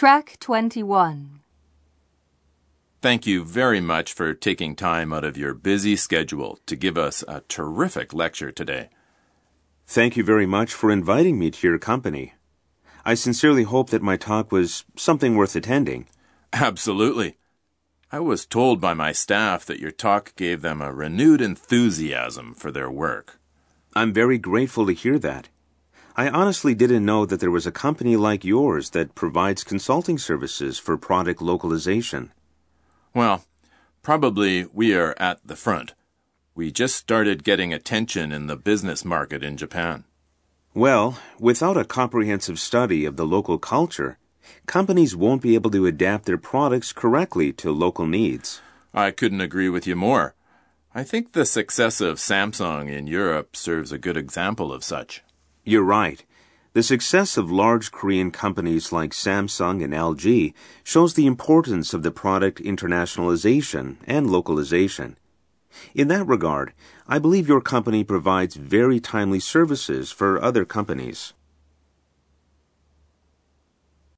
Track 21. Thank you very much for taking time out of your busy schedule to give us a terrific lecture today. Thank you very much for inviting me to your company. I sincerely hope that my talk was something worth attending. Absolutely. I was told by my staff that your talk gave them a renewed enthusiasm for their work. I'm very grateful to hear that. I honestly didn't know that there was a company like yours that provides consulting services for product localization. Well, probably we are at the front. We just started getting attention in the business market in Japan. Well, without a comprehensive study of the local culture, companies won't be able to adapt their products correctly to local needs. I couldn't agree with you more. I think the success of Samsung in Europe serves a good example of such. You're right. The success of large Korean companies like Samsung and LG shows the importance of the product internationalization and localization. In that regard, I believe your company provides very timely services for other companies.